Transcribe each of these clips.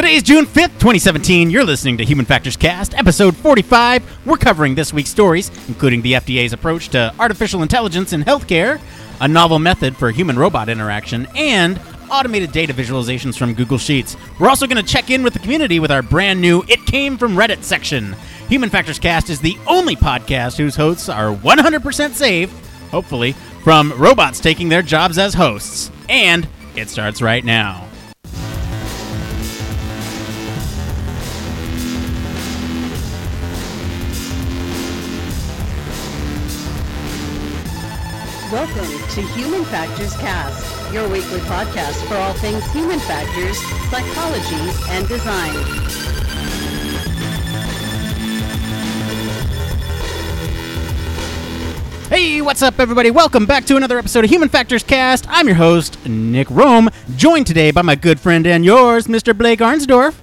Today is June 5th, 2017. You're listening to Human Factors Cast, episode 45. We're covering this week's stories, including the FDA's approach to artificial intelligence in healthcare, a novel method for human robot interaction, and automated data visualizations from Google Sheets. We're also going to check in with the community with our brand new It Came from Reddit section. Human Factors Cast is the only podcast whose hosts are 100% safe, hopefully, from robots taking their jobs as hosts. And it starts right now. To Human Factors Cast, your weekly podcast for all things human factors, psychology, and design. Hey, what's up, everybody? Welcome back to another episode of Human Factors Cast. I'm your host, Nick Rome, joined today by my good friend and yours, Mr. Blake Arnsdorf.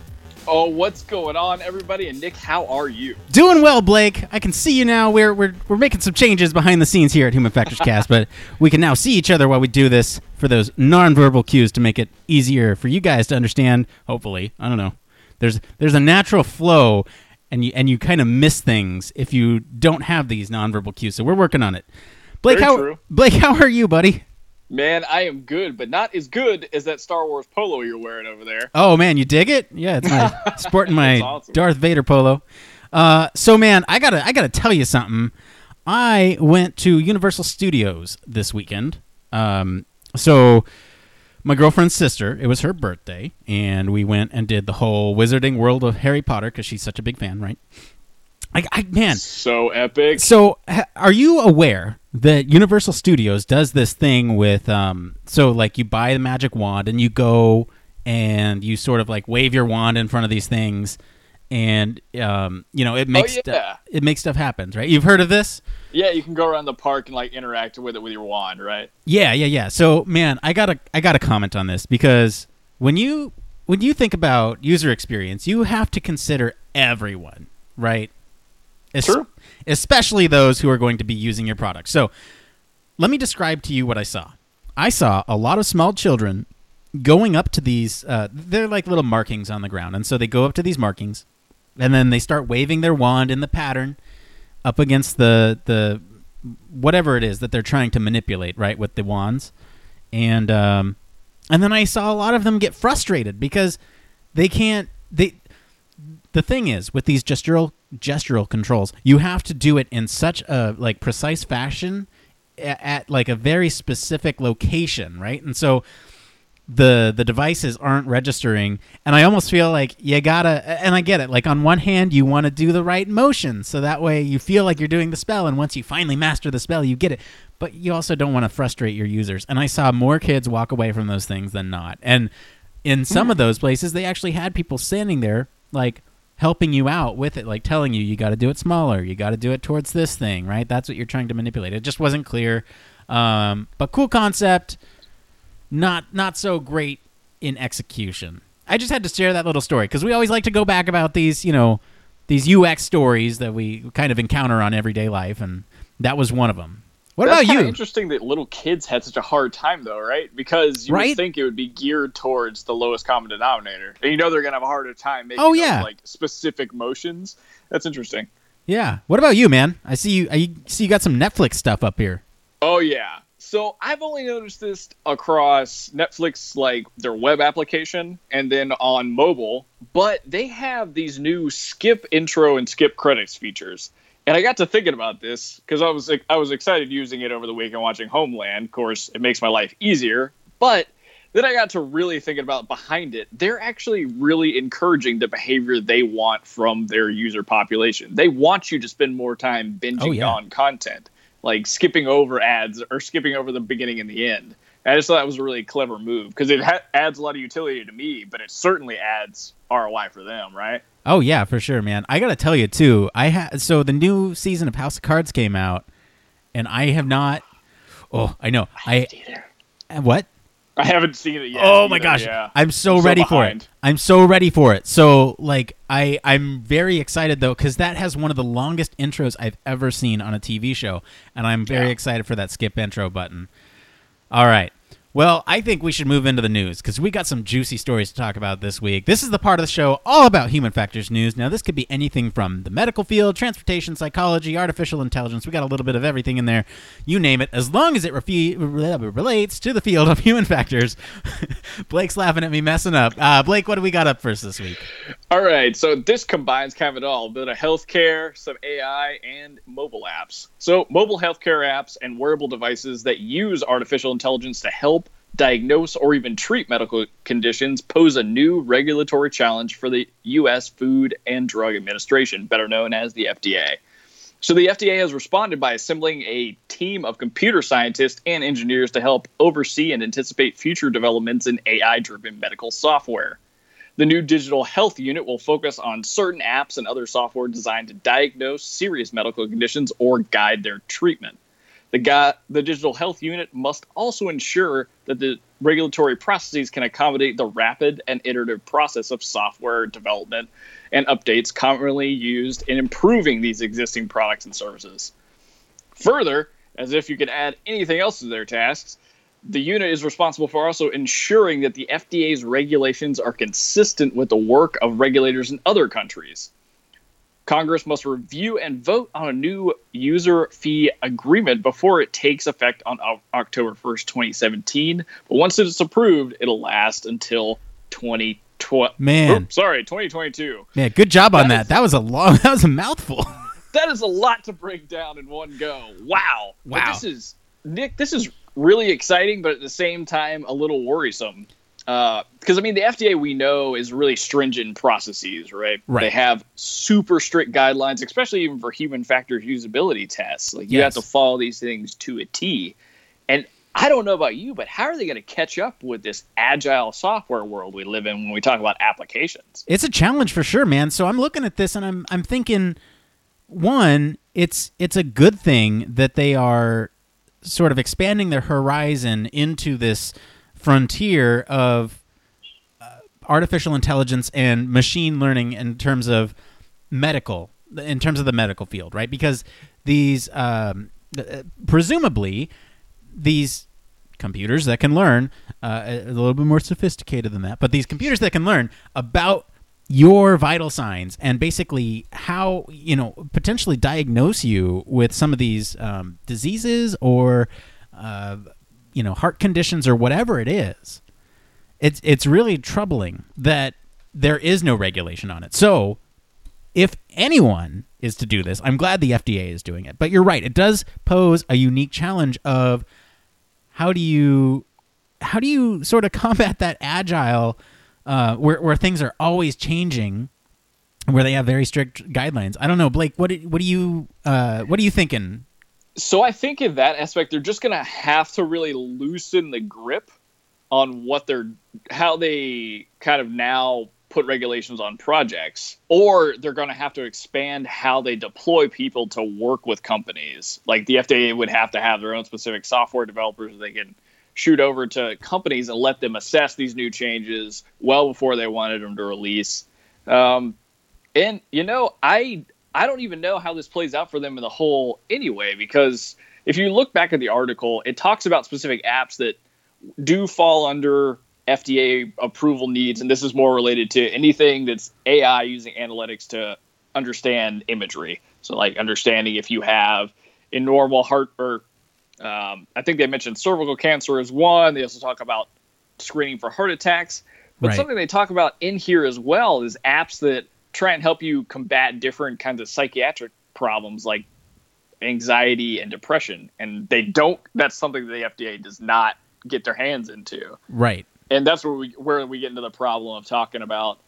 Oh, what's going on, everybody? And Nick, how are you? Doing well, Blake. I can see you now. We're, we're, we're making some changes behind the scenes here at Human Factors Cast, but we can now see each other while we do this for those nonverbal cues to make it easier for you guys to understand. Hopefully, I don't know. There's there's a natural flow, and you and you kind of miss things if you don't have these nonverbal cues. So we're working on it. Blake, Very how true. Blake, how are you, buddy? Man, I am good, but not as good as that Star Wars polo you're wearing over there. Oh man, you dig it? Yeah, it's my sporting my awesome. Darth Vader polo. Uh, so man, I gotta I gotta tell you something. I went to Universal Studios this weekend. Um, so my girlfriend's sister, it was her birthday, and we went and did the whole Wizarding World of Harry Potter because she's such a big fan, right? I, I man, So epic. so, ha- are you aware that Universal Studios does this thing with, um, so like you buy the magic wand and you go and you sort of like wave your wand in front of these things, and um, you know it makes stu- yeah. it makes stuff happen, right? You've heard of this? Yeah, you can go around the park and like interact with it with your wand, right? Yeah, yeah, yeah. So, man, I gotta I gotta comment on this because when you when you think about user experience, you have to consider everyone, right? Es- True. Especially those who are going to be using your product. So, let me describe to you what I saw. I saw a lot of small children going up to these. Uh, they're like little markings on the ground, and so they go up to these markings, and then they start waving their wand in the pattern up against the the whatever it is that they're trying to manipulate, right, with the wands, and um, and then I saw a lot of them get frustrated because they can't. They the thing is with these gestural gestural controls, you have to do it in such a like precise fashion at, at like a very specific location, right, and so the the devices aren't registering and i almost feel like you gotta and i get it. Like on one hand you want to do the right motion so that way you feel like you're doing the spell and once you finally master the spell you get it. But you also don't want to frustrate your users and i saw more kids walk away from those things than not. And in some hmm. of those places they actually had people standing there like helping you out with it like telling you you got to do it smaller you got to do it towards this thing right that's what you're trying to manipulate it just wasn't clear um, but cool concept not not so great in execution. I just had to share that little story because we always like to go back about these, you know, these UX stories that we kind of encounter on everyday life, and that was one of them. What That's about you? Interesting that little kids had such a hard time, though, right? Because you Right? would think it would be geared towards the lowest common denominator, and you know they're gonna have a harder time making Oh, those, yeah. like specific motions. That's interesting. Yeah. What about you, man? I see you. I see you got some Netflix stuff up here. Oh yeah. So I've only noticed this across Netflix, like their web application, and then on mobile. But they have these new skip intro and skip credits features. And I got to thinking about this because I was I was excited using it over the weekend watching Homeland. Of course, it makes my life easier. But then I got to really thinking about behind it. They're actually really encouraging the behavior they want from their user population. They want you to spend more time binging Oh, yeah. on content, like skipping over ads or skipping over the beginning and the end. And I just thought that was a really clever move because it ha- adds a lot of utility to me, but it certainly adds ROI for them, right? Oh yeah, for sure, man. I gotta tell you too. I had so the new season of House of Cards came out, and I have not. Oh, I know. I uh, what? I haven't seen it yet. Oh my gosh, yeah. I'm so I'm so ready for it. I'm so ready for it. So like I I'm very excited though cuz that has one of the longest intros I've ever seen on a TV show and I'm very Yeah. excited for that skip intro button. All right. Well, I think we should move into the news because we got some juicy stories to talk about this week. This is the part of the show all about human factors news. Now, this could be anything from the medical field, transportation, psychology, artificial intelligence. We got a little bit of everything in there. You name it, as long as it refi- relates to the field of human factors. Blake's laughing at me messing up. Uh, Blake, what do we got up first this week? All right, so this combines kind of it all: a bit of healthcare, some AI, and mobile apps. So, mobile healthcare apps and wearable devices that use artificial intelligence to help diagnose or even treat medical conditions pose a new regulatory challenge for the U.S. Food and Drug Administration, better known as the FDA. So the FDA has responded by assembling a team of computer scientists and engineers to help oversee and anticipate future developments in AI driven medical software. The new digital health unit will focus on certain apps and other software designed to diagnose serious medical conditions or guide their treatment. The, the digital health unit must also ensure that the regulatory processes can accommodate the rapid and iterative process of software development and updates commonly used in improving these existing products and services. Further, as if you could add anything else to their tasks, the unit is responsible for also ensuring that the FDA's regulations are consistent with the work of regulators in other countries. Congress must review and vote on a new user fee agreement before it takes effect on October 1st, 2017. But once it is approved, it'll last until 2020. Man, sorry, 2022. Man, good job on that. That, that was a long. That was a mouthful. that is a lot to break down in one go. Wow. Wow. But this is Nick. This is really exciting, but at the same time a little worrisome because uh, I mean the FDA we know is really stringent processes, right? Right. They have super strict guidelines, especially even for human factors usability tests. Like you Yes. have to follow these things to a T. And I don't know about you, but how are they going to catch up with this agile software world we live in when we talk about applications? It's a challenge for sure, man. So I'm looking at this and I'm I'm thinking one, it's it's a good thing that they are sort of expanding their horizon into this frontier of uh, artificial intelligence and machine learning in terms of medical in terms of the medical field, right? Because these um, uh, presumably these computers that can learn uh, a a little bit more sophisticated than that, but these computers that can learn about your vital signs and basically how you know potentially diagnose you with some of these um, diseases or uh, you know heart conditions or whatever it is it's it's really troubling that there is no regulation on it. So if anyone is to do this i'm glad the fda is doing it but you're right it does pose a unique challenge of how do you how do you sort of combat that agile uh, where where things are always changing, where they have very strict guidelines? I don't know, Blake. What what do you uh, what are you thinking? So I think in that aspect, they're just to have to really loosen the grip on what they're, how they kind of now put regulations on projects, or they're going to have to expand how they deploy people to work with companies. Like the FDA would have to have their own specific software developers they can shoot over to companies and let them assess these new changes well before they wanted them to release. Um, and you know, I I don't even know how this plays out for them in the whole anyway, because if you look back at the article, it talks about specific apps that do fall under FDA approval needs, and this is more related to anything that's AI using analytics to understand imagery. So, like understanding if you have a normal heart or um, I think they mentioned cervical cancer as one. They also talk about screening for heart attacks. But Right. something they talk about in here as well is apps that try and help you combat different kinds of psychiatric problems like anxiety and depression. And they don't. That's something that the FDA does not get their hands into. Right. And that's where we where we get into the problem of talking about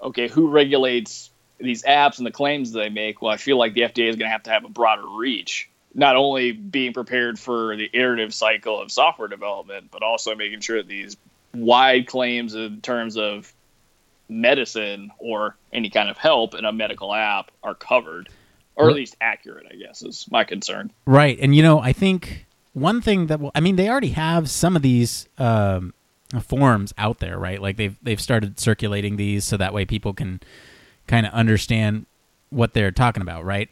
okay, who regulates these apps and the claims they make? Well, I feel like the FDA is going to have to have a broader reach, not only being prepared for the iterative cycle of software development, but also making sure that these wide claims in terms of medicine or any kind of help in a medical app are covered, or at least accurate. I guess is my concern. Right. And you know, I think one thing that will, I mean, they already have some of these um, forms out there, right? Like they've they've started circulating these so that way people can kind of understand what they're talking about, right?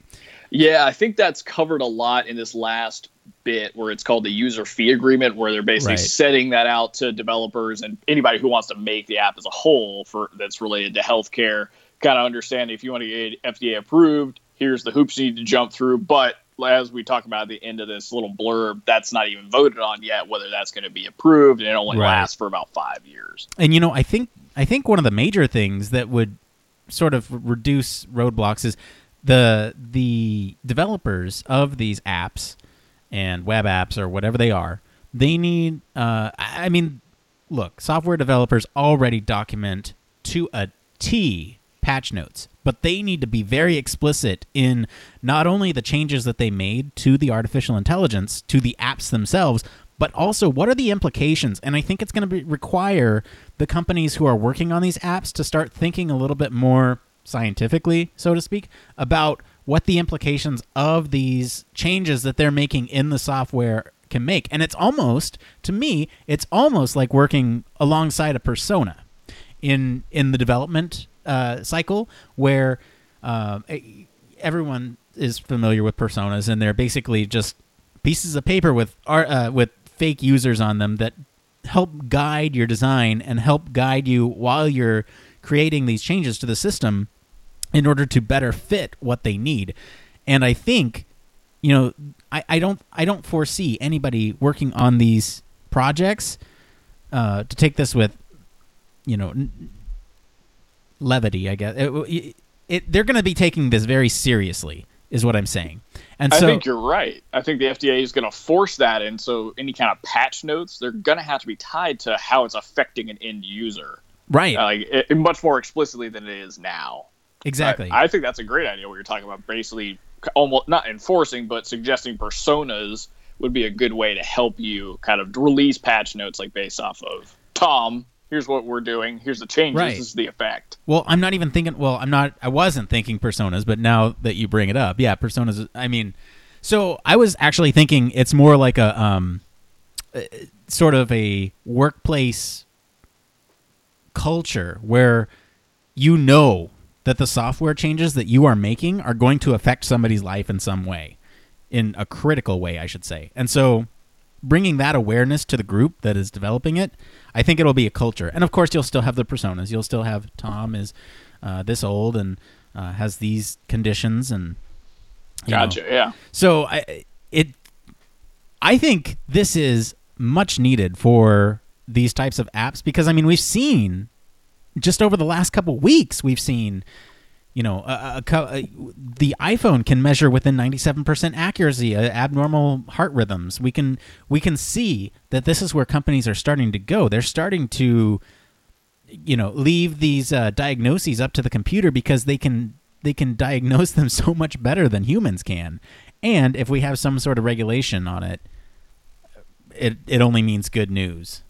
Yeah, I think that's covered a lot in this last bit where it's called the user fee agreement, where they're basically Right. setting that out to developers and anybody who wants to make the app as a whole for that's related to healthcare. Kind of understand if you want to get FDA approved, here's the hoops you need to jump through. But as we talk about at the end of this little blurb, that's not even voted on yet whether that's going to be approved, and it only Right. lasts for about five years. And you know, I think I think one of the major things that would sort of reduce roadblocks is the the developers of these apps and web apps or whatever they are. They need. Uh, I mean, look, software developers already document to a T patch notes, but they need to be very explicit in not only the changes that they made to the artificial intelligence to the apps themselves, but also what are the implications? And I think it's going to require the companies who are working on these apps to start thinking a little bit more scientifically, so to speak, about what the implications of these changes that they're making in the software can make. And it's almost, to me, it's almost like working alongside a persona in in the development uh, cycle where uh, everyone is familiar with personas and they're basically just pieces of paper with art, uh, with fake users on them that help guide your design and help guide you while you're creating these changes to the system in order to better fit what they need. And I think, you know, I, I don't I don't foresee anybody working on these projects uh, to take this with, you know, n- levity. I guess it, it, they're going to be taking this very seriously, is what I'm saying. And I so, think you're right. I think the FDA is going to force that in. So any kind of patch notes, they're going to have to be tied to how it's affecting an end user, right, uh, like it, much more explicitly than it is now. Exactly. I, I think that's a great idea. What you're talking about, basically, almost not enforcing, but suggesting personas would be a good way to help you kind of release patch notes, like based off of Tom. Here's what we're doing. Here's the changes. Right. This is the effect. Well, I'm not even thinking. Well, I'm not. I wasn't thinking personas, but now that you bring it up, yeah, personas. I mean, so I was actually thinking it's more like a um, uh, sort of a workplace culture where you know that the software changes that you are making are going to affect somebody's life in some way, in a critical way, I should say. And so, bringing that awareness to the group that is developing it, I think it'll be a culture. And of course, you'll still have the personas. You'll still have Tom is uh, this old and uh, has these conditions, and you know. Gotcha. Yeah. So I it I think this is much needed for these types of apps because I mean we've seen just over the last couple weeks we've seen you know a, a, a, the iPhone can measure within 97% accuracy uh, abnormal heart rhythms. We can we can see that this is where companies are starting to go. They're starting to you know leave these uh, diagnoses up to the computer because they can they can diagnose them so much better than humans can. And if we have some sort of regulation on it it it only means good news.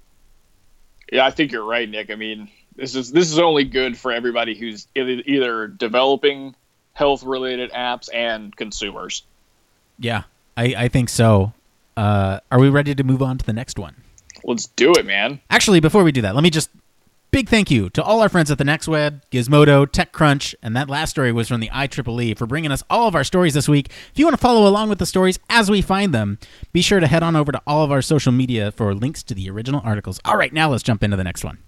Yeah, I think you're right, Nick. I mean, this is this is only good for everybody who's either, developing health related apps and consumers. yeah i i think so uh are we ready to move on to the next one Let's do it, man. Actually, before we do that, let me just big thank you to all our friends at the Next Web, Gizmodo, TechCrunch, and that last story was from the IEEE for bringing us all of our stories this week. If you want to follow along with the stories as we find them, be sure to head on over to all of our social media for links to the original articles. All right, now let's jump into the next one.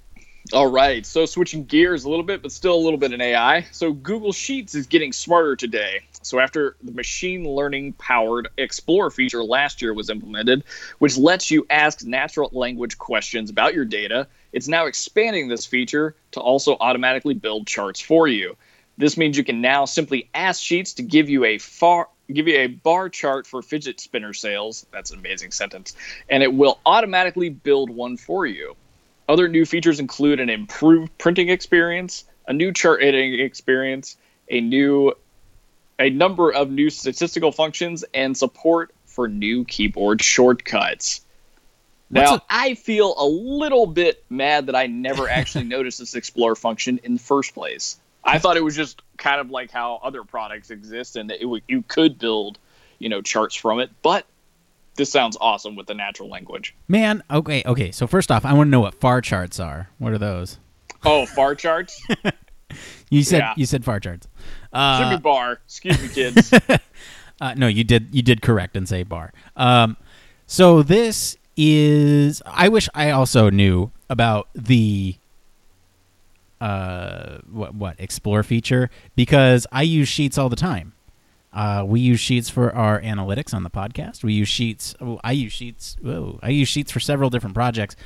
All right, so switching gears a little bit, but still a little bit in AI. So Google Sheets is getting smarter today. So after the machine learning powered Explorer feature last year was implemented, which lets you ask natural language questions about your data, it's now expanding this feature to also automatically build charts for you. This means you can now simply ask Sheets to give you a far give you a bar chart for fidget spinner sales. That's an amazing sentence. And it will automatically build one for you. Other new features include an improved printing experience, a new chart editing experience, a new a number of new statistical functions and support for new keyboard shortcuts. Now, a- I feel a little bit mad that I never actually noticed this Explorer function in the first place. I thought it was just kind of like how other products exist, and that it would, you could build, you know, charts from it. But this sounds awesome with the natural language. Man, okay, okay. So first off, I want to know what far charts are. What are those? Oh, far charts. You said Yeah. you said far charts. Should Uh, be bar. Excuse me, kids. Uh, no, you did you did correct and say bar. Um, so this is. I wish I also knew about the uh what what explore feature because I use Sheets all the time. Uh, we use Sheets for our analytics on the podcast. We use Sheets. Oh, I use Sheets. Whoa, I use Sheets for several different projects.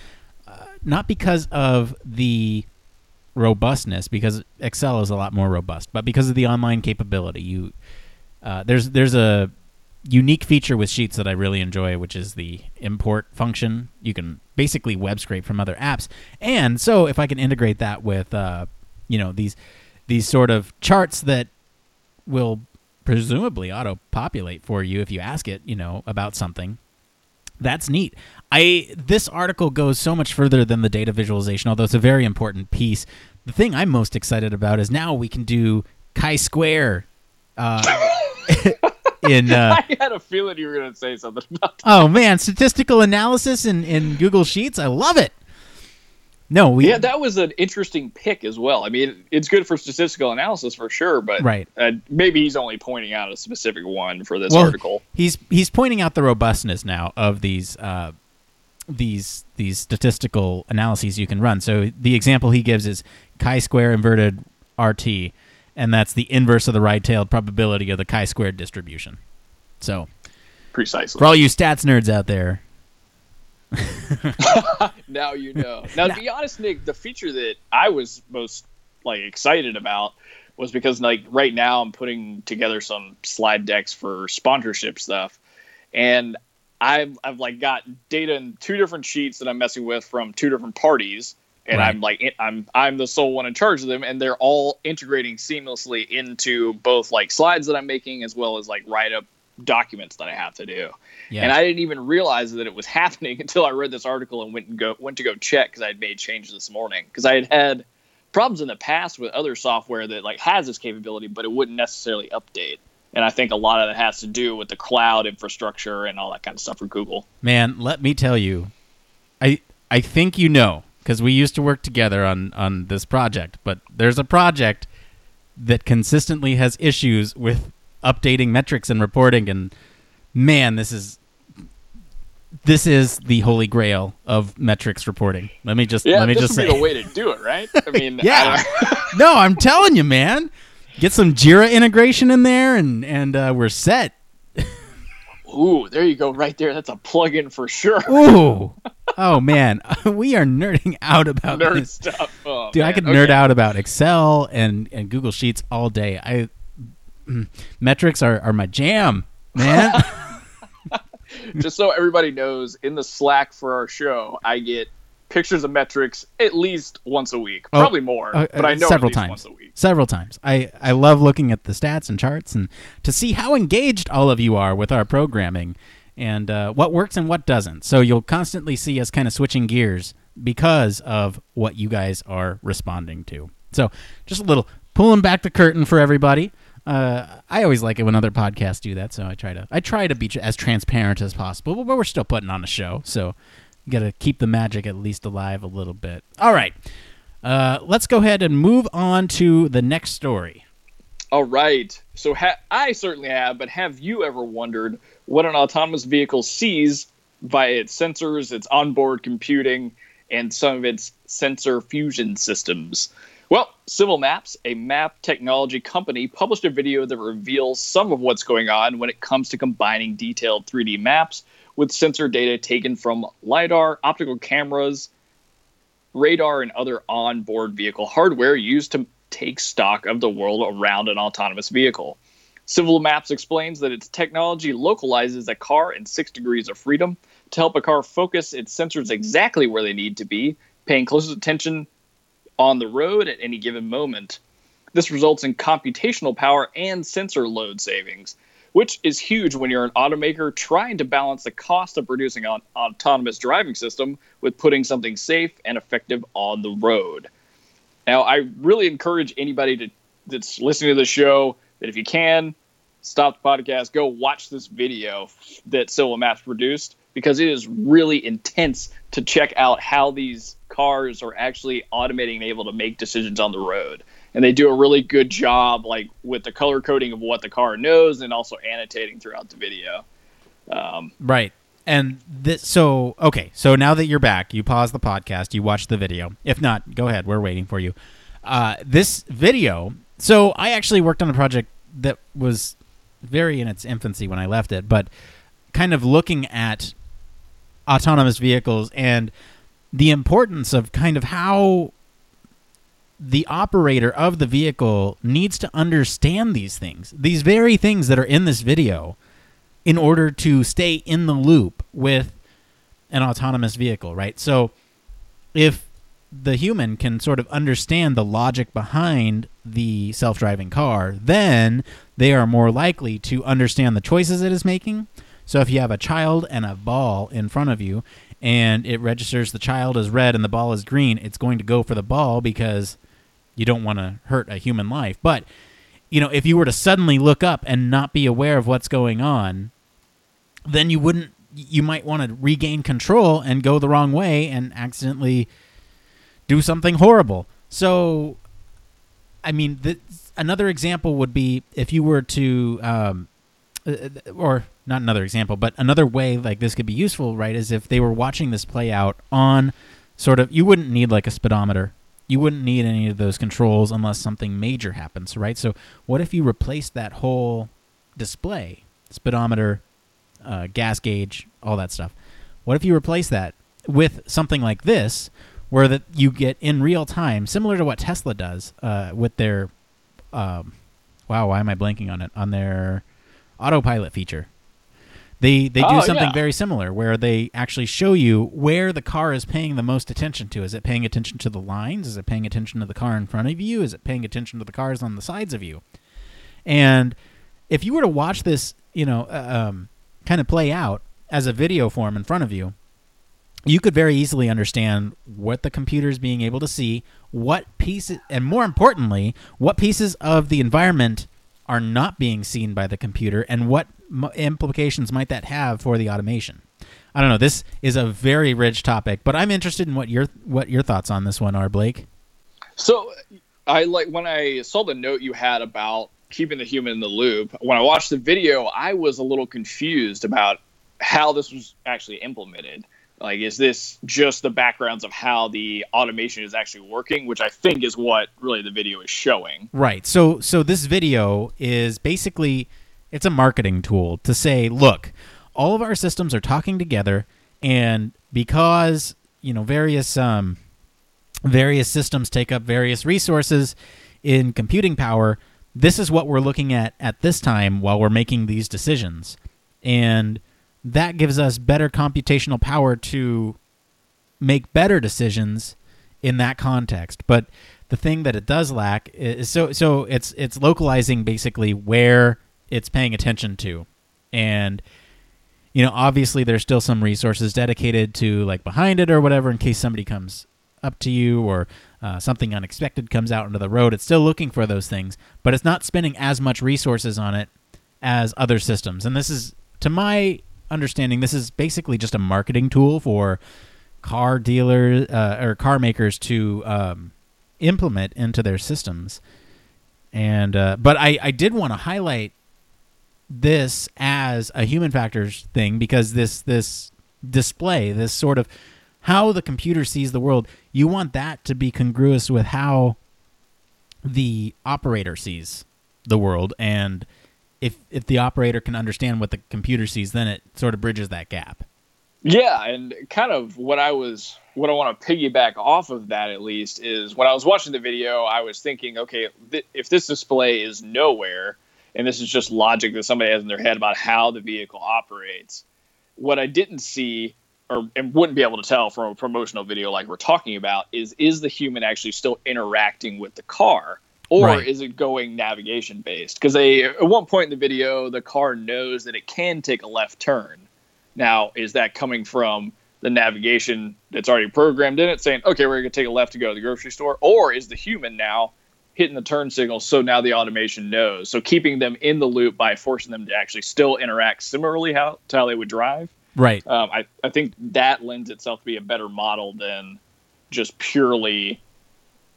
Uh, not because of the robustness, because Excel is a lot more robust, but because of the online capability. You uh, there's there's a unique feature with Sheets that I really enjoy, which is the import function. You can basically web scrape from other apps, and so if I can integrate that with, uh, you know, these these sort of charts that will presumably auto populate for you if you ask it, you know, about something. That's neat. I this article goes so much further than the data visualization, although it's a very important piece. The thing I'm most excited about is now we can do chi-square uh, in uh, I had a feeling you were going to say something about that. oh man, statistical analysis in, in Google Sheets. I love it. No, we Yeah, that was an interesting pick as well. I mean, it's good for statistical analysis for sure, but Right. uh, maybe he's only pointing out a specific one for this well, article. He's he's pointing out the robustness now of these uh, these these statistical analyses you can run. So the example he gives is chi-square inverted RT, and that's the inverse of the right-tailed probability of the chi-squared distribution. So Precisely. for all you stats nerds out there, now you know. Now, to be honest, Nick, the feature that I was most like excited about was because like right now I'm putting together some slide decks for sponsorship stuff, and I've I've like got data in two different sheets that I'm messing with from two different parties. And Right. I'm like I'm I'm the sole one in charge of them, and they're all integrating seamlessly into both like slides that I'm making as well as like write up documents that I have to do. yeah, And I didn't even realize that it was happening until I read this article and went and go went to go check because I had made changes this morning because I had had problems in the past with other software that like has this capability but it wouldn't necessarily update. And I think a lot of that has to do with the cloud infrastructure and all that kind of stuff for Google. man, let me tell you, I I think you know because we used to work together on on this project. But there's a project that consistently has issues with updating metrics and reporting, and man, this is this is the holy grail of metrics reporting. Let me just Yeah, let me this just would say, be the way to do it, right? I mean, Yeah. don't- no, I'm telling you, man, get some Jira integration in there, and and uh, we're set. Ooh, there you go, right there. That's a plug-in for sure. Ooh, oh man, we are nerding out about Nerd this. stuff. Oh, Dude, I man. could nerd Okay. out about Excel and, and Google Sheets all day. I metrics are, are my jam, man. just so everybody knows, in the Slack for our show, I get pictures of metrics at least once a week, Oh, probably more, uh, but I know several at least times. once a week. Several times. I, I love looking at the stats and charts and to see how engaged all of you are with our programming and uh, what works and what doesn't. So you'll constantly see us kind of switching gears because of what you guys are responding to. So just a little pulling back the curtain for everybody. Uh, I always like it when other podcasts do that, so I try to I try to be as transparent as possible, but we're still putting on a show, so you got to keep the magic at least alive a little bit. All right, uh, let's go ahead and move on to the next story. All right. So ha- I certainly have, but have you ever wondered what an autonomous vehicle sees via its sensors, its onboard computing, and some of its sensor fusion systems? Well, Civil Maps, a map technology company, published a video that reveals some of what's going on when it comes to combining detailed 3D maps with sensor data taken from LiDAR, optical cameras, radar, and other onboard vehicle hardware used to take stock of the world around an autonomous vehicle. Civil Maps explains that its technology localizes a car in six degrees of freedom to help a car focus its sensors exactly where they need to be, paying close attention on the road at any given moment. This results in computational power and sensor load savings, which is huge when you're an automaker trying to balance the cost of producing an autonomous driving system with putting something safe and effective on the road. Now, I really encourage anybody to that's listening to the show that if you can, stop the podcast, go watch this video that Civil Maps produced because it is really intense to check out how these cars are actually automating and able to make decisions on the road. And they do a really good job, like with the color coding of what the car knows, and also annotating throughout the video. Um, right. And this, so okay, so now that you're back, you pause the podcast, you watch the video. If not, go ahead. We're waiting for you. Uh, this video. So I actually worked on a project that was very in its infancy when I left it, but kind of looking at autonomous vehicles and the importance of kind of how the operator of the vehicle needs to understand these things, these very things that are in this video, in order to stay in the loop with an autonomous vehicle, right? So if the human can sort of understand the logic behind the self driving car, then they are more likely to understand the choices it is making. So if you have a child and a ball in front of you and it registers the child as red and the ball is green, it's going to go for the ball because you don't want to hurt a human life. But you know, if you were to suddenly look up and not be aware of what's going on, then you wouldn't you might want to regain control and go the wrong way and accidentally do something horrible. So I mean, th- another example would be if you were to um, uh, or not another example, but another way like this could be useful, right? Is if they were watching this play out on sort of you wouldn't need like a speedometer. You wouldn't need any of those controls unless something major happens, right? So what if you replaced that whole display, speedometer, uh, gas gauge, all that stuff? What if you replace that with something like this, where that you get in real time, similar to what Tesla does uh, with their, um, wow, why am I blanking on it? On their autopilot feature. They they do Oh, something yeah. very similar where they actually show you where the car is paying the most attention to. Is it paying attention to the lines? Is it paying attention to the car in front of you? Is it paying attention to the cars on the sides of you? And if you were to watch this, you know, uh, um, kind of play out as a video form in front of you, you could very easily understand what the computer is being able to see, what pieces, and more importantly, what pieces of the environment are not being seen by the computer, and what m- implications might that have for the automation. I don't know. This is a very rich topic, but I'm interested in what your what your thoughts on this one are, Blake. So I like when I saw the note you had about keeping the human in the loop. When I watched the video, I was a little confused about how this was actually implemented. Like, is this just the backgrounds of how the automation is actually working, which I think is what really the video is showing. Right. So so this video is basically it's a marketing tool to say, look, all of our systems are talking together and because, you know, various um various systems take up various resources in computing power, this is what we're looking at at this time while we're making these decisions. And that gives us better computational power to make better decisions in that context. But the thing that it does lack is so so it's it's localizing basically where it's paying attention to. And you know, obviously there's still some resources dedicated to like behind it or whatever in case somebody comes up to you or uh, something unexpected comes out into the road. It's still looking for those things, but it's not spending as much resources on it as other systems. And this is, to my understanding, this is basically just a marketing tool for car dealers uh, or car makers to um, implement into their systems. And uh, but I, I did want to highlight this as a human factors thing because this this display, this sort of how the computer sees the world, you want that to be congruous with how the operator sees the world and if if the operator can understand what the computer sees then it sort of bridges that gap. Yeah, and kind of what I was, what I want to piggyback off of that at least is when I was watching the video, I was thinking, okay, th- if this display is nowhere, and this is just logic that somebody has in their head about how the vehicle operates, what I didn't see or and wouldn't be able to tell from a promotional video like we're talking about is is the human actually still interacting with the car or Right. is it going navigation based because they at one point in the video the car knows that it can take a left turn now is that coming from the navigation that's already programmed in it saying okay we're going to take a left to go to the grocery store or is the human now hitting the turn signal so now the automation knows so keeping them in the loop by forcing them to actually still interact similarly how to how they would drive Right. Um, I, I think that lends itself to be a better model than just purely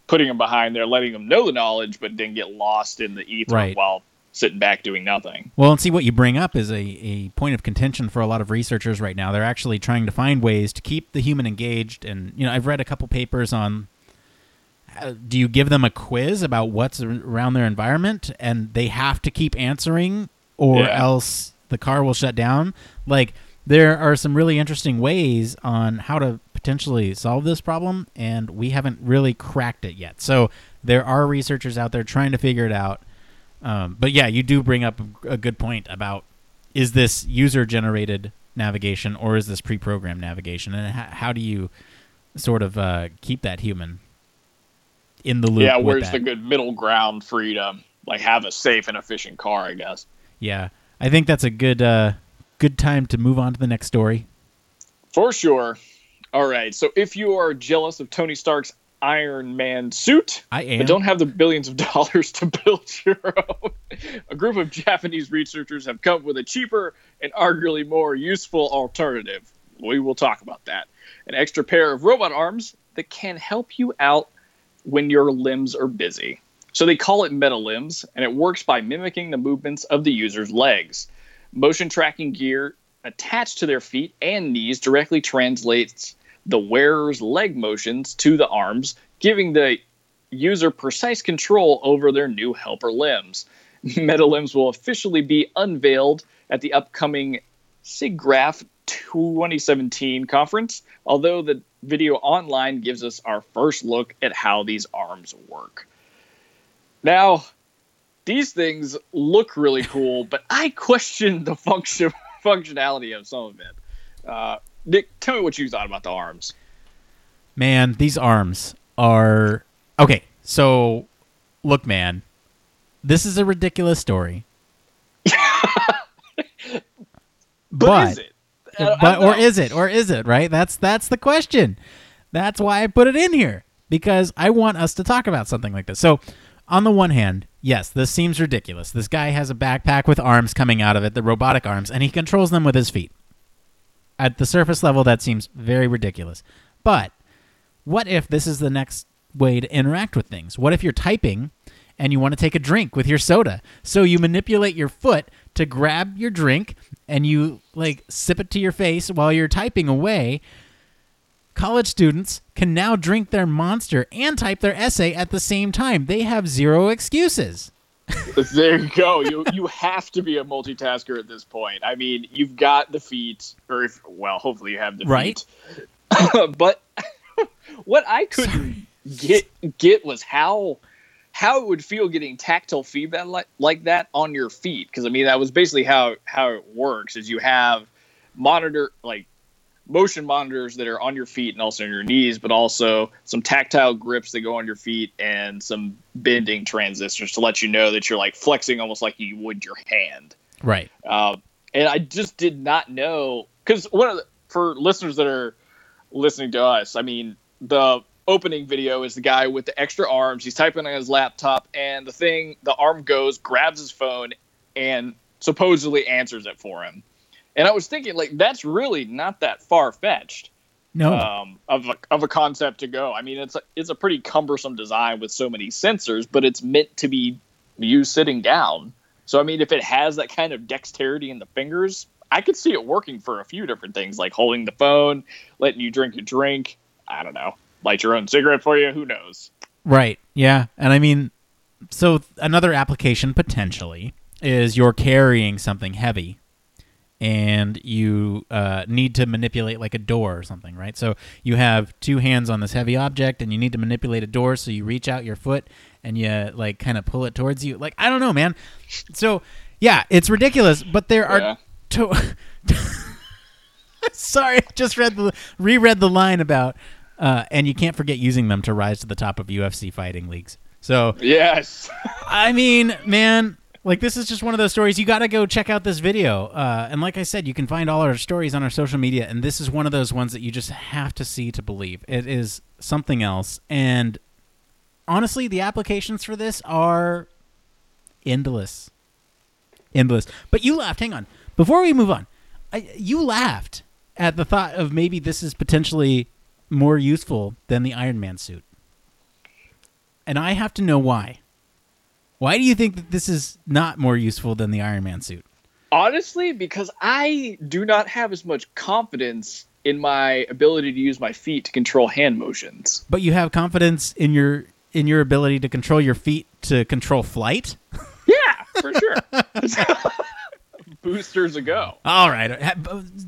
putting them behind there, letting them know the knowledge, but then get lost in the ether Right. while sitting back doing nothing. Well, and see what you bring up is a, a point of contention for a lot of researchers right now. They're actually trying to find ways to keep the human engaged. And, you know, I've read a couple papers on uh, do you give them a quiz about what's around their environment and they have to keep answering or Yeah. else the car will shut down? Like, there are some really interesting ways on how to potentially solve this problem, and we haven't really cracked it yet. So, there are researchers out there trying to figure it out. Um, but yeah, you do bring up a good point about is this user generated navigation or is this pre programmed navigation? And how, how do you sort of uh, keep that human in the loop? yeah, where's the good middle ground for you to like have a safe and efficient car? I guess. Yeah, I think that's a good uh, good time to move on to the next story. For sure. All right. So if you are jealous of Tony Stark's Iron Man suit, I am. but don't have the billions of dollars to build your own, a group of Japanese researchers have come up with a cheaper and arguably more useful alternative. We will talk about that. An extra pair of robot arms that can help you out when your limbs are busy. So they call it meta limbs, and it works by mimicking the movements of the user's legs. Motion tracking gear attached to their feet and knees directly translates the wearer's leg motions to the arms, giving the user precise control over their new helper limbs. Meta limbs will officially be unveiled at the upcoming SIGGRAPH 2017 conference, although the video online gives us our first look at how these arms work. Now, these things look really cool, but I question the function functionality of some of it. Uh, Nick, tell me what you thought about the arms. Man, these arms are okay. So, look, man, this is a ridiculous story. But, is it? Uh, I but or is it or is it right that's that's the question that's why i put it in here because i want us to talk about something like this so on the one hand yes this seems ridiculous this guy has a backpack with arms coming out of it the robotic arms and he controls them with his feet at the surface level that seems very ridiculous but what if this is the next way to interact with things? What if you're typing and you want to take a drink with your soda? So you manipulate your foot to grab your drink and you like sip it to your face while you're typing away. College students can now drink their monster and type their essay at the same time. They have zero excuses. There you go. You you have to be a multitasker at this point. I mean, you've got the feet, or if well, hopefully you have the Right. feet. but what I couldn't get get was how how it would feel getting tactile feedback like, like that on your feet. Because I mean, that was basically how how it works. Is you have monitor like motion monitors that are on your feet and also on your knees, but also some tactile grips that go on your feet and some bending transistors to let you know that you're like flexing almost like you would your hand. Right. Uh, and I just did not know because one of the, for listeners that are listening to us, I mean the opening video is the guy with the extra arms. He's typing on his laptop, and the thing, the arm goes, grabs his phone, and supposedly answers it for him. And I was thinking, like, that's really not that far fetched No. um, of, a, of a concept to go. I mean, it's a, it's a pretty cumbersome design with so many sensors, but it's meant to be used sitting down. So, I mean, if it has that kind of dexterity in the fingers, I could see it working for a few different things, like holding the phone, letting you drink a drink. I don't know, light your own cigarette for you. Who knows? Right. Yeah. And I mean, so another application potentially is you're carrying something heavy and you uh, need to manipulate like a door or something, right? So you have two hands on this heavy object and you need to manipulate a door. So you reach out your foot and you like kind of pull it towards you. Like, I don't know, man. So yeah, it's ridiculous, but there are. Yeah. To- Sorry, I just read the reread the line about, uh, and you can't forget using them to rise to the top of UFC fighting leagues. So Yes. I mean, man, like this is just one of those stories. You got to go check out this video. Uh, and like I said, you can find all our stories on our social media. And this is one of those ones that you just have to see to believe. It is something else. And honestly, the applications for this are endless, endless. But you laughed. Hang on, before we move on, I, you laughed at the thought of maybe this is potentially more useful than the Iron Man suit. And I have to know why. Why do you think that this is not more useful than the Iron Man suit? Honestly, because I do not have as much confidence in my ability to use my feet to control hand motions. But you have confidence in your in your ability to control your feet to control flight? Yeah, for sure. Boosters a go. All right.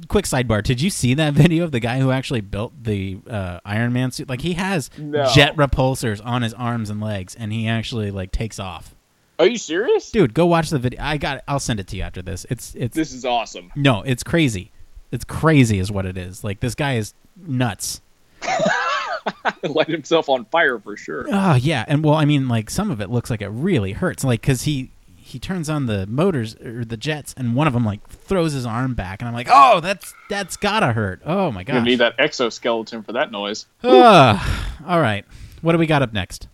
Quick sidebar. Did you see that video of the guy who actually built the uh, Iron Man suit? Like he has No. jet repulsors on his arms and legs, and he actually like takes off. Are you serious? Dude, go watch the video. I got. I'll send it to you after this. It's it's This is awesome. no, it's crazy. It's crazy, is what it is. Like this guy is nuts. Light himself on fire for sure. Oh yeah, and well, I mean, like some of it looks like it really hurts. Like because he he turns on the motors or the jets, and one of them like throws his arm back, and I'm like, oh, that's that's gotta hurt. Oh my god, You need that exoskeleton for that noise. Ah, all right, what do we got up next?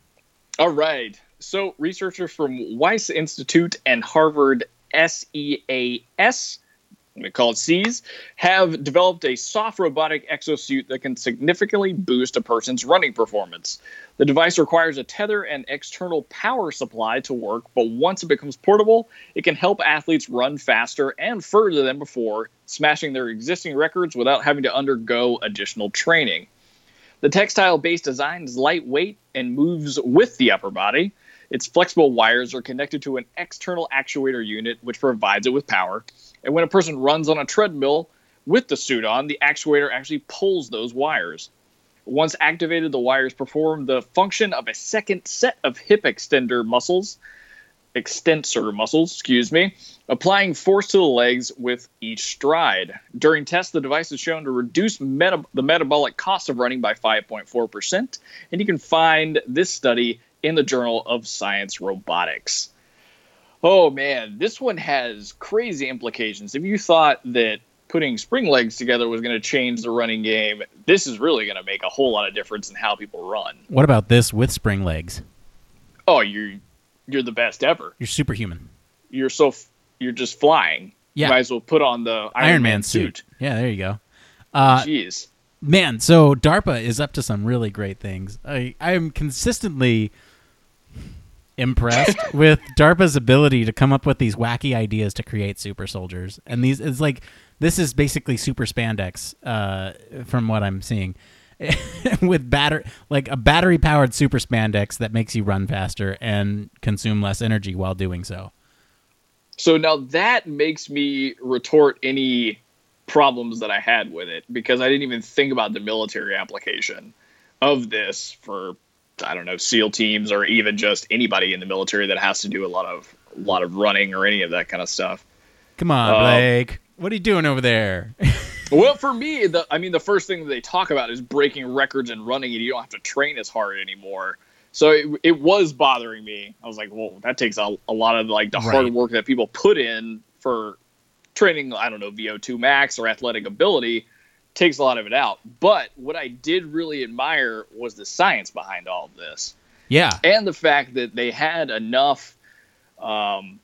All right. So, researchers from Wyss Institute and Harvard SEAS, we call it C's, have developed a soft robotic exosuit that can significantly boost a person's running performance. The device requires a tether and external power supply to work, but once it becomes portable, it can help athletes run faster and further than before, smashing their existing records without having to undergo additional training. The textile based design is lightweight and moves with the upper body. Its flexible wires are connected to an external actuator unit, which provides it with power. And when a person runs on a treadmill with the suit on, the actuator actually pulls those wires. Once activated, the wires perform the function of a second set of hip extender muscles, extensor muscles, excuse me, applying force to the legs with each stride. During tests, the device is shown to reduce meta- the metabolic cost of running by 5.4%, and you can find this study in the Journal of Science Robotics. Oh man, this one has crazy implications. If you thought that putting spring legs together was going to change the running game, this is really going to make a whole lot of difference in how people run. What about this with spring legs? Oh, you're you're the best ever. You're superhuman. You're so f- you're just flying. Yeah. Might as well put on the Iron, Man, suit. Yeah, there you go. Uh, Jeez. man, so DARPA is up to some really great things. I I am consistently impressed with DARPA's ability to come up with these wacky ideas to create super soldiers. And these it's like this is basically super spandex uh, from what I'm seeing. with batter like a battery powered super spandex that makes you run faster and consume less energy while doing so. So now that makes me retort any problems that I had with it because I didn't even think about the military application of this for I don't know SEAL teams or even just anybody in the military that has to do a lot of a lot of running or any of that kind of stuff. Come on, Uh, Blake. What are you doing over there? Well, for me, the I mean, the first thing that they talk about is breaking records and running, and you don't have to train as hard anymore. So it, it was bothering me. I was like, well, that takes a, a lot of like the Right. hard work that people put in for training. I don't know VO2 max or athletic ability takes a lot of it out." But what I did really admire was the science behind all of this yeah. and the fact that they had enough um,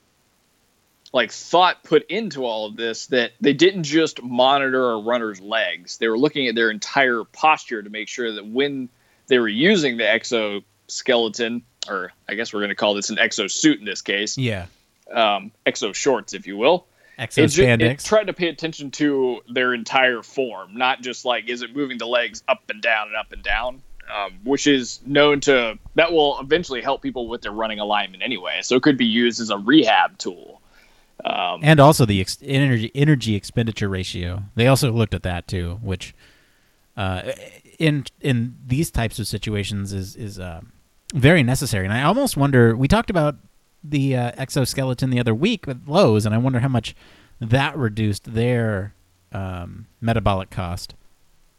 like thought put into all of this that they didn't just monitor a runner's legs they were looking at their entire posture to make sure that when they were using the exoskeleton or i guess we're going to call this an exosuit in this case Yeah. um, exo shorts if you will Exo it, tried to pay attention to their entire form, not just like is it moving the legs up and down and up and down, um, which is known to that will eventually help people with their running alignment anyway. So it could be used as a rehab tool. Um, and also the ex- energy energy expenditure ratio. They also looked at that too, which uh, in in these types of situations is is uh, very necessary. And I almost wonder. We talked about the uh, exoskeleton the other week with Lowe's, and I wonder how much that reduced their um, metabolic cost.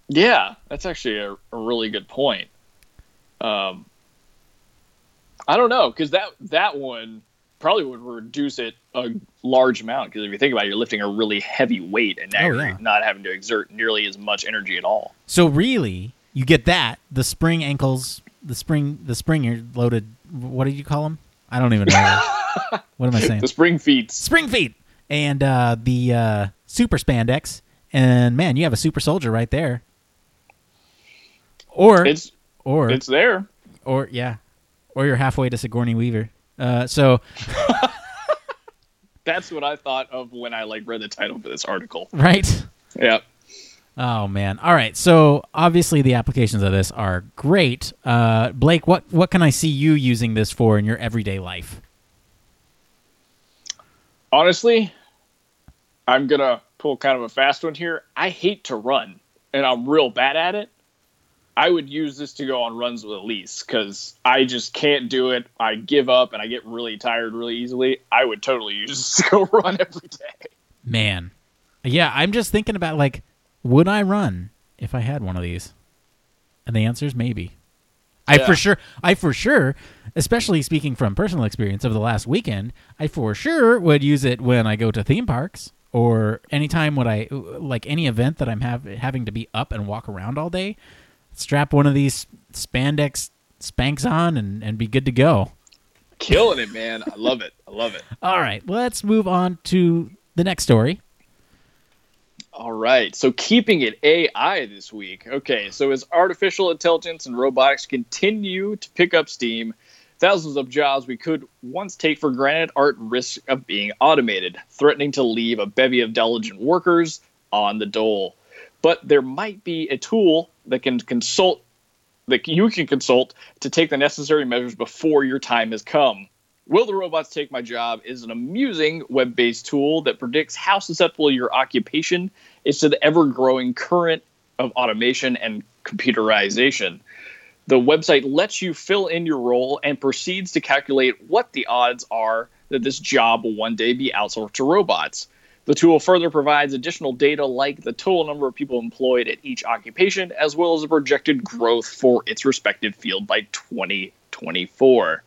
yeah, that's actually a, a really good point. Um, I don't know because that that one probably would reduce it a large amount because if you think about it, you're lifting a really heavy weight and now Oh, you're not having to exert nearly as much energy at all. So really, you get that the spring ankles, the spring the spring you're loaded. What did you call them? I don't even know. what am I saying? The spring feet spring feet and uh, the uh, super spandex and man, you have a super soldier right there. Or It's or it's there. or yeah, or you're halfway to Sigourney Weaver. Uh, so That's what I thought of when I like read the title for this article. right. Yeah. Oh man! All right, so obviously the applications of this are great. Uh, Blake, what what can I see you using this for in your everyday life? Honestly, I'm gonna pull kind of a fast one here. I hate to run, and I'm real bad at it. I would use this to go on runs with Elise because I just can't do it. I give up and I get really tired really easily. I would totally use this to go run every day. Man, yeah, I'm just thinking about like, would I run if I had one of these? And the answer is maybe. I Yeah. for sure, I for sure, especially speaking from personal experience of the last weekend, I for sure would use it when I go to theme parks or anytime when I like any event that I'm have, having to be up and walk around all day. Strap one of these spandex spanks on and, and be good to go. Killing it, man. I love it. I love it. All right, let's move on to the next story. All right. So keeping it AI this week. Okay. So as artificial intelligence and robotics continue to pick up steam, thousands of jobs we could once take for granted are at risk of being automated, threatening to leave a bevy of diligent workers on the dole. But there might be a tool that can consult that you can consult to take the necessary measures before your time has come. Will the Robots Take My Job is an amusing web based tool that predicts how susceptible your occupation is to the ever growing current of automation and computerization. The website lets you fill in your role and proceeds to calculate what the odds are that this job will one day be outsourced to robots. The tool further provides additional data like the total number of people employed at each occupation, as well as the projected growth for its respective field by 2024.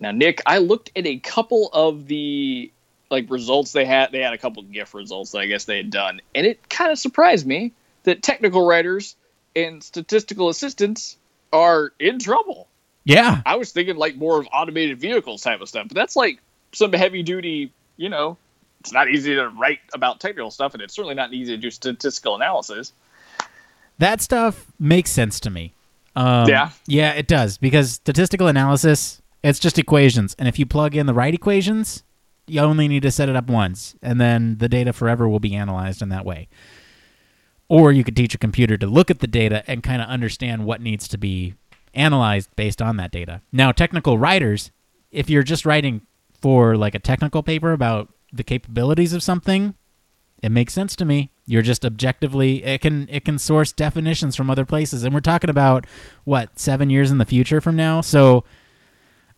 Now, Nick, I looked at a couple of the like results they had. They had a couple of GIF results that I guess they had done, and it kind of surprised me that technical writers and statistical assistants are in trouble. Yeah, I was thinking like more of automated vehicles type of stuff, but that's like some heavy duty. You know, it's not easy to write about technical stuff, and it's certainly not easy to do statistical analysis. that stuff makes sense to me. Um, Yeah. yeah, it does because statistical analysis it's just equations, and if you plug in the right equations, you only need to set it up once, and then the data forever will be analyzed in that way. Or you could teach a computer to look at the data and kind of understand what needs to be analyzed based on that data. Now, technical writers, if you're just writing for like a technical paper about the capabilities of something, it makes sense to me. You're just objectively it can it can source definitions from other places, and we're talking about what seven years in the future from now. So,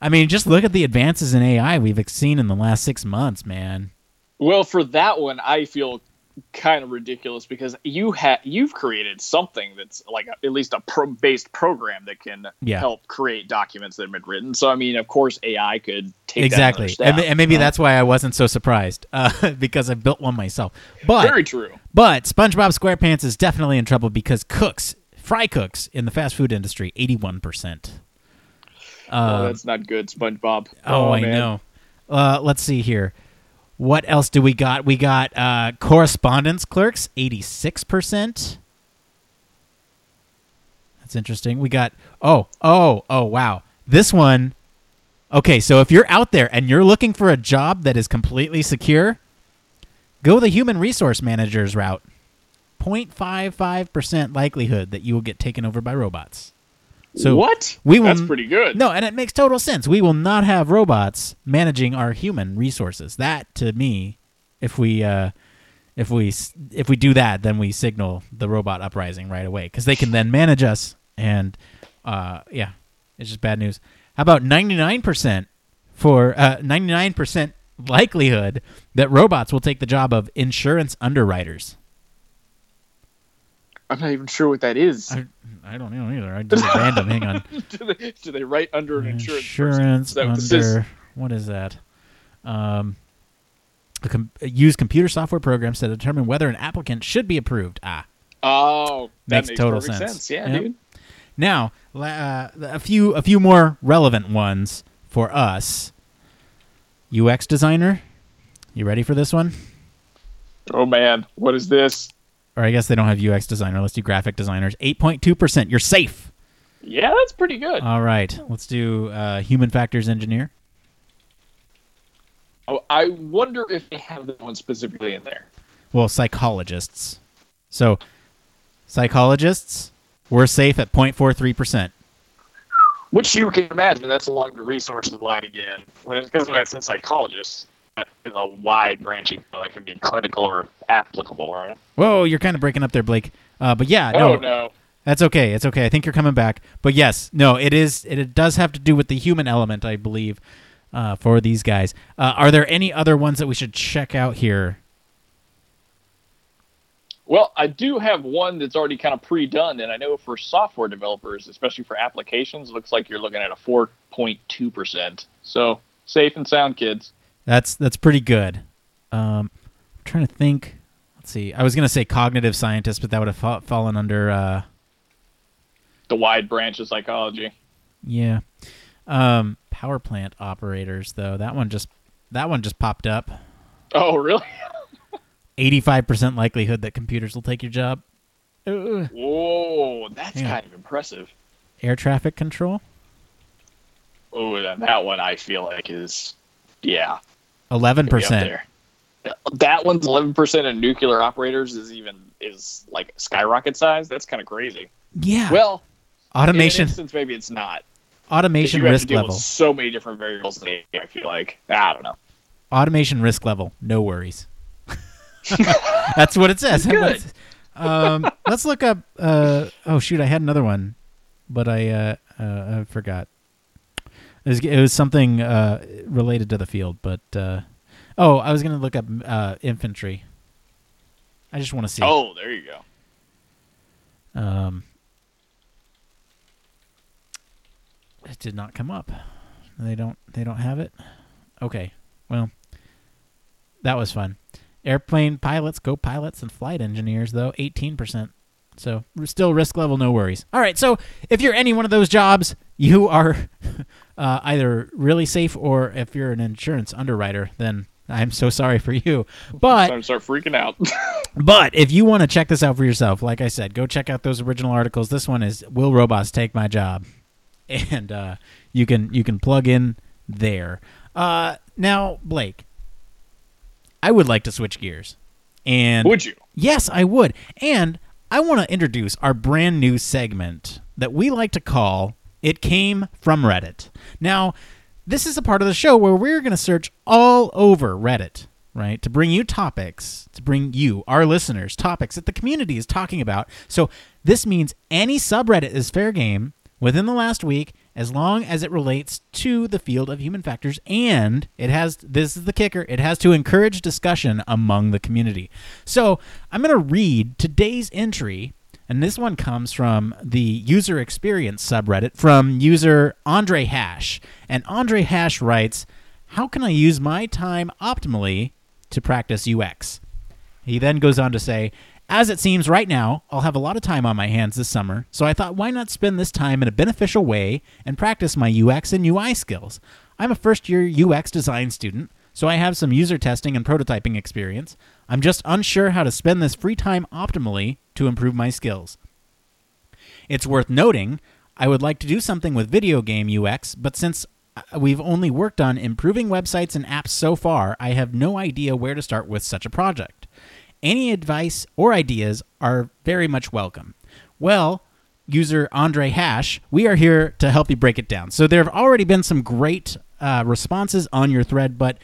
I mean, just look at the advances in AI we've seen in the last six months, man. Well, for that one, I feel kind of ridiculous because you have you've created something that's like a, at least a pro- based program that can Yeah. help create documents that have been written. So, I mean, of course, AI could take exactly, that another and, step. and maybe that's why I wasn't so surprised uh, because I built one myself. But very true. But SpongeBob SquarePants is definitely in trouble because cooks, fry cooks in the fast food industry, eighty-one percent. Oh, that's not good, SpongeBob. Oh, I man. know. Uh, let's see here. What else do we got? We got uh, correspondence clerks, eighty-six percent. That's interesting. We got oh oh oh wow this one. Okay, so if you're out there and you're looking for a job that is completely secure, go the human resource manager's route. 0.55% likelihood that you will get taken over by robots. So what? we will That's pretty good. no, and it makes total sense. We will not have robots managing our human resources. That to me, if we uh, if we if we do that, then we signal the robot uprising right away because they can then manage us. And uh, yeah, it's just bad news. How about ninety nine percent for ninety nine percent likelihood that robots will take the job of insurance underwriters? I'm not even sure what that is. I, I don't know either. I just random. Hang on. do, they, do they write under an insurance? person? insurance Is what this is? under what is that? Um, a com- use computer software programs to determine whether an applicant should be approved. Ah, Oh, that Makes makes, total sense. sense. Yeah, Yep. dude. now uh, a few a few more relevant ones for us. UX designer, you ready for this one? Oh man, what is this? Or I guess they don't have UX designer. Let's do graphic designers. 8.2%. You're safe. Yeah, that's pretty good. All right. Let's do uh, human factors engineer. Oh, I wonder if they have that one specifically in there. Well, psychologists. So, psychologists, we're safe at 0.43%. Which you can imagine, that's along the resources line again. Because when it's in psychologists, is a wide branching. So it can be clinical or applicable, right? Whoa, you're kind of breaking up there, Blake. Uh, but yeah, no, Oh no. that's okay. It's okay. I think you're coming back. But yes, no, it is. It, it does have to do with the human element, I believe, uh, for these guys. Uh, are there any other ones that we should check out here? Well, I do have one that's already kind of pre-done, and I know for software developers, especially for applications, looks like you're looking at a 4.2 percent. So safe and sound, kids. That's that's pretty good. Um, I'm trying to think. Let's see. I was gonna say cognitive scientist, but that would have fa- fallen under. Uh, The wide branch of psychology. yeah. Um, power plant operators, though. That one just that one just popped up. Oh, really? 85% likelihood that computers will take your job. Ugh. Whoa, that's Yeah. kind of impressive. Air traffic control. Oh, that, that one I feel like is, yeah, Eleven gonna be up percent. That one's 11 percent of nuclear operators is even is like skyrocket size. That's kind of crazy. Yeah. Well, automation. instance, maybe it's not Automation you have to risk level. so many different variables. the- I feel like I don't know. Automation risk level. No worries. That's what it says. Good. um, let's look up. Uh, oh shoot, I had another one, but I uh, uh, I forgot. It was, it was something uh, related to the field, but uh, oh, I was gonna look up uh, infantry. I just want to see. Oh, there you go. Um, it did not come up. They don't. They don't have it. Okay. Well, that was fun. Airplane pilots, go pilots, and flight engineers though eighteen percent. So still risk level, no worries. All right. So if you're any one of those jobs, you are uh, either really safe, or if you're an insurance underwriter, then I'm so sorry for you. But I'm start freaking out. but if you want to check this out for yourself, like I said, go check out those original articles. This one is "Will Robots Take My Job?" and uh, you can you can plug in there. Uh, now, Blake, I would like to switch gears, and Would you? Yes, I would. And I want to introduce our brand new segment that we like to call It Came from Reddit. Now, this is a part of the show where we're going to search all over Reddit, right, to bring you topics, to bring you, our listeners, topics that the community is talking about. So this means any subreddit is fair game within the last week as long as it relates to the field of human factors and it has this is the kicker it has to encourage discussion among the community so i'm going to read today's entry and this one comes from the user experience subreddit from user andre hash and andre hash writes how can i use my time optimally to practice ux he then goes on to say, As it seems right now, I'll have a lot of time on my hands this summer, so I thought why not spend this time in a beneficial way and practice my UX and UI skills? I'm a first year UX design student, so I have some user testing and prototyping experience. I'm just unsure how to spend this free time optimally to improve my skills. It's worth noting, I would like to do something with video game UX, but since uh, we've only worked on improving websites and apps so far, I have no idea where to start with such a project. Any advice or ideas are very much welcome. Well, user Andre Hash, we are here to help you break it down. So there have already been some great uh, responses on your thread, but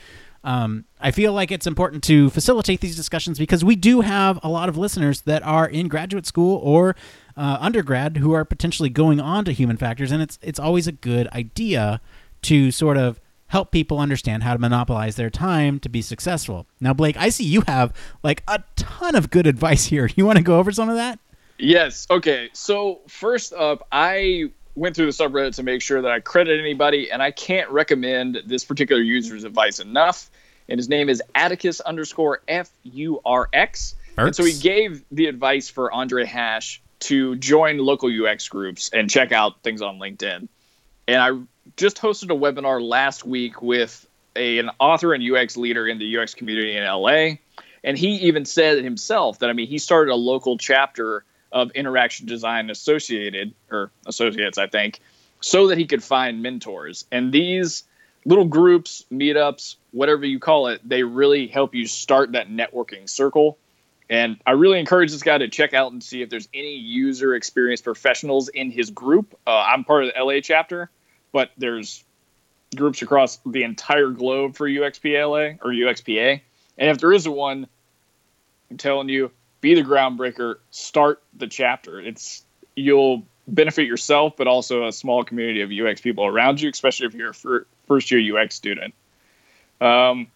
um, I feel like it's important to facilitate these discussions because we do have a lot of listeners that are in graduate school or uh, undergrad who are potentially going on to human factors, and it's it's always a good idea to sort of help people understand how to monopolize their time to be successful. Now, Blake, I see you have like a ton of good advice here. You want to go over some of that? Yes. Okay. So first up, I went through the subreddit to make sure that I credit anybody, and I can't recommend this particular user's advice enough. And his name is Atticus underscore F U R X. And so he gave the advice for Andre Hash to join local UX groups and check out things on LinkedIn. And I just hosted a webinar last week with a, an author and UX leader in the UX community in LA. And he even said himself that I mean he started a local chapter of Interaction Design Associated or Associates, I think, so that he could find mentors. And these little groups, meetups, whatever you call it, they really help you start that networking circle. And I really encourage this guy to check out and see if there's any user experience professionals in his group. Uh, I'm part of the LA chapter, but there's groups across the entire globe for UXPLA or UXPA. And if there isn't one, I'm telling you, be the groundbreaker, start the chapter. It's you'll benefit yourself, but also a small community of UX people around you, especially if you're a first year UX student. Um,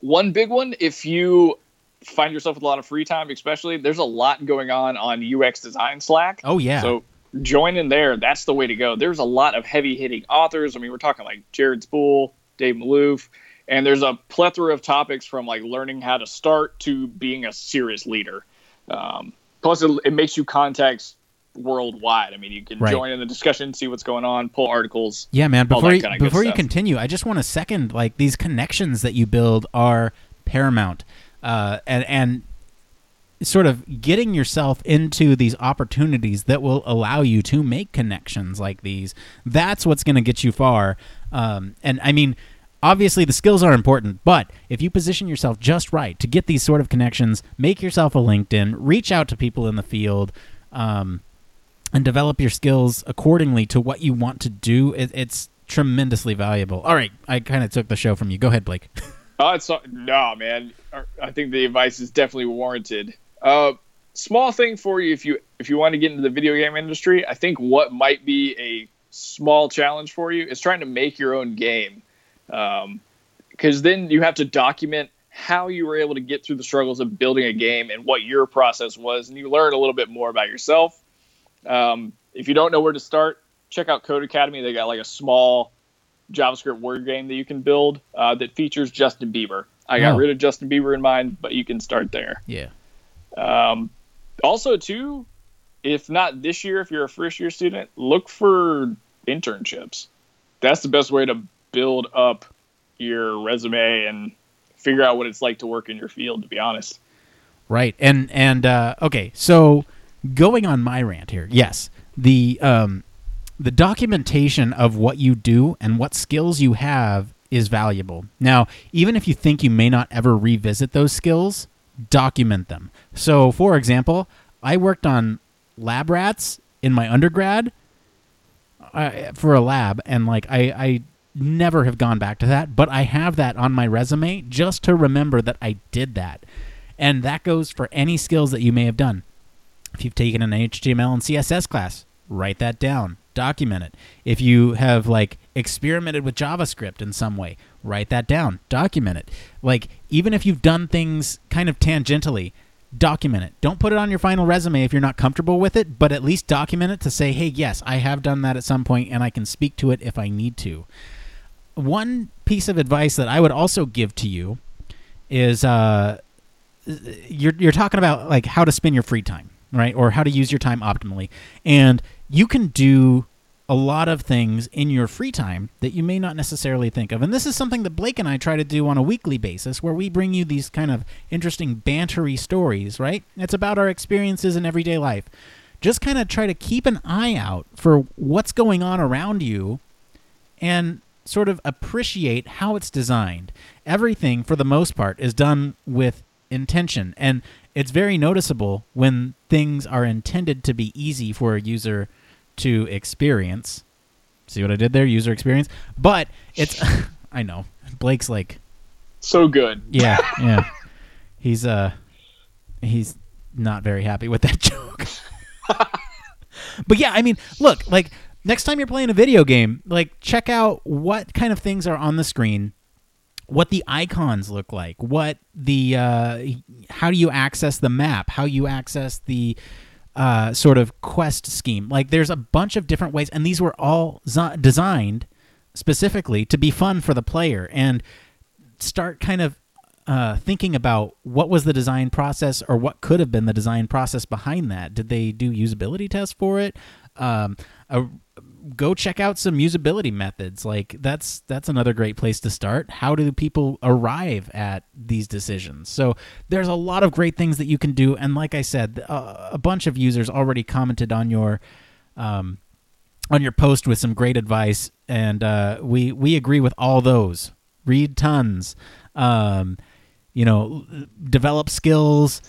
one big one, if you find yourself with a lot of free time, especially, there's a lot going on on UX design Slack. Oh yeah. So join in there. That's the way to go. There's a lot of heavy hitting authors. I mean, we're talking like Jared Spool, Dave Malouf, and there's a plethora of topics from like learning how to start to being a serious leader. Um, plus, it, it, makes you contacts worldwide. I mean, you can right. join in the discussion, see what's going on, pull articles. Yeah, man. Before you, before you continue, I just want to second like these connections that you build are paramount, uh, and and sort of getting yourself into these opportunities that will allow you to make connections like these. That's what's going to get you far. Um, and I mean, obviously the skills are important, but if you position yourself just right to get these sort of connections, make yourself a LinkedIn, reach out to people in the field. Um, and develop your skills accordingly to what you want to do. It, it's tremendously valuable. All right, I kind of took the show from you. Go ahead, Blake. Oh, it's no, man. I think the advice is definitely warranted. Uh, small thing for you if you if you want to get into the video game industry. I think what might be a small challenge for you is trying to make your own game, because um, then you have to document how you were able to get through the struggles of building a game and what your process was, and you learn a little bit more about yourself. Um, if you don't know where to start, check out Codecademy. They got like a small JavaScript word game that you can build uh, that features Justin Bieber. I got oh. rid of Justin Bieber in mind, but you can start there. Yeah. Um, also, too, if not this year, if you're a first year student, look for internships. That's the best way to build up your resume and figure out what it's like to work in your field. To be honest. Right. And and uh, okay, so going on my rant here, yes, the um, the documentation of what you do and what skills you have is valuable. Now, even if you think you may not ever revisit those skills, document them. So, for example, I worked on lab rats in my undergrad uh, for a lab, and like I, I never have gone back to that, but I have that on my resume just to remember that I did that. And that goes for any skills that you may have done. If you've taken an HTML and CSS class, write that down, document it. If you have like experimented with JavaScript in some way, write that down, document it. Like even if you've done things kind of tangentially, document it. Don't put it on your final resume if you're not comfortable with it, but at least document it to say, "Hey, yes, I have done that at some point and I can speak to it if I need to." One piece of advice that I would also give to you is uh, you're you're talking about like how to spend your free time right? Or how to use your time optimally. And you can do a lot of things in your free time that you may not necessarily think of. And this is something that Blake and I try to do on a weekly basis where we bring you these kind of interesting bantery stories, right? It's about our experiences in everyday life. Just kind of try to keep an eye out for what's going on around you and sort of appreciate how it's designed. Everything, for the most part, is done with intention. And it's very noticeable when things are intended to be easy for a user to experience. See what I did there? User experience. But it's I know. Blake's like so good. Yeah, yeah. he's uh he's not very happy with that joke. but yeah, I mean, look, like next time you're playing a video game, like check out what kind of things are on the screen what the icons look like, what the uh, how do you access the map, how you access the uh, sort of quest scheme. Like there's a bunch of different ways, and these were all designed specifically to be fun for the player and start kind of uh, thinking about what was the design process or what could have been the design process behind that. Did they do usability tests for it? Um, a go check out some usability methods. Like that's that's another great place to start. How do people arrive at these decisions? So there's a lot of great things that you can do. And like I said, uh, a bunch of users already commented on your um, on your post with some great advice, and uh, we we agree with all those. Read tons, um, you know, develop skills,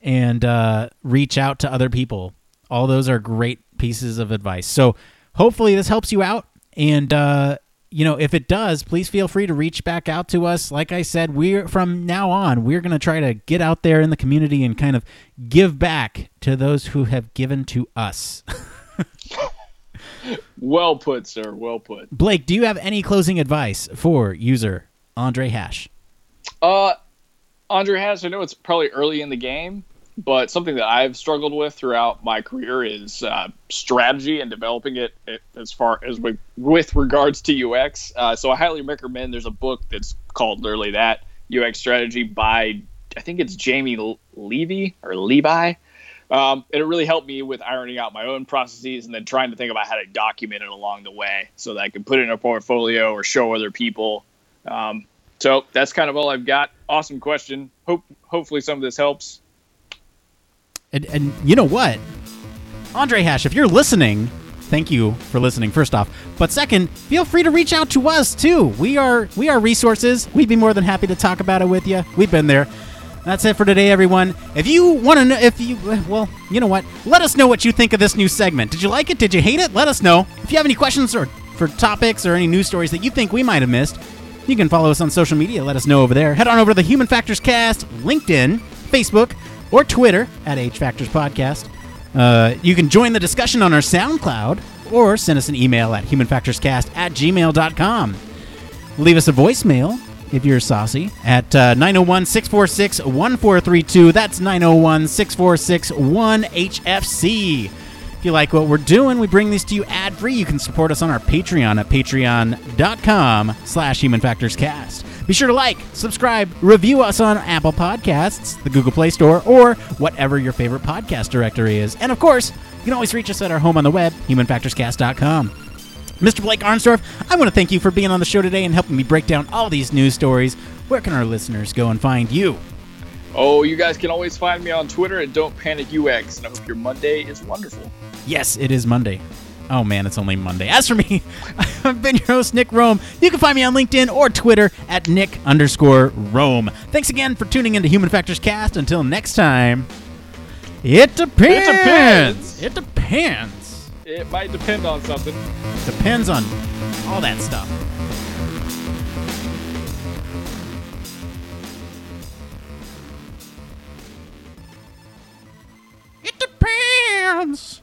and uh, reach out to other people. All those are great pieces of advice. So hopefully this helps you out, and uh, you know if it does, please feel free to reach back out to us. Like I said, we're from now on we're going to try to get out there in the community and kind of give back to those who have given to us. Well put, sir. Well put. Blake, do you have any closing advice for user Andre Hash? Uh, Andre Hash, I know it's probably early in the game, but something that I've struggled with throughout my career is uh, strategy and developing it as far as with, with regards to UX. Uh, so I highly recommend. There's a book that's called literally that UX strategy by I think it's Jaime Levy or Levi. Um, and it really helped me with ironing out my own processes and then trying to think about how to document it along the way so that I can put it in a portfolio or show other people. Um, so that's kind of all I've got. Awesome question. Hope hopefully some of this helps. And, and you know what, Andre Hash, if you're listening, thank you for listening. First off, but second, feel free to reach out to us too. We are we are resources. We'd be more than happy to talk about it with you. We've been there. That's it for today, everyone. If you want to know, if you, well, you know what? Let us know what you think of this new segment. Did you like it? Did you hate it? Let us know. If you have any questions or for topics or any news stories that you think we might have missed, you can follow us on social media. Let us know over there. Head on over to the Human Factors Cast, LinkedIn, Facebook, or Twitter at H Factors Podcast. Uh, you can join the discussion on our SoundCloud or send us an email at humanfactorscast at gmail.com. Leave us a voicemail if you're saucy at uh, 901 646 1432. That's 901 646 1HFC. If you like what we're doing, we bring these to you ad free. You can support us on our Patreon at patreon.com slash humanfactorscast. Be sure to like, subscribe, review us on Apple Podcasts, the Google Play Store, or whatever your favorite podcast directory is. And of course, you can always reach us at our home on the web, humanfactorscast.com. Mr. Blake Arnsdorf, I want to thank you for being on the show today and helping me break down all these news stories. Where can our listeners go and find you? Oh, you guys can always find me on Twitter at Don't Panic UX, and I hope your Monday is wonderful. Yes, it is Monday. Oh man, it's only Monday. As for me, I've been your host, Nick Rome. You can find me on LinkedIn or Twitter at Nick underscore Rome. Thanks again for tuning into Human Factors Cast. Until next time, it depends. It depends. It depends. It might depend on something. Depends on all that stuff. It depends.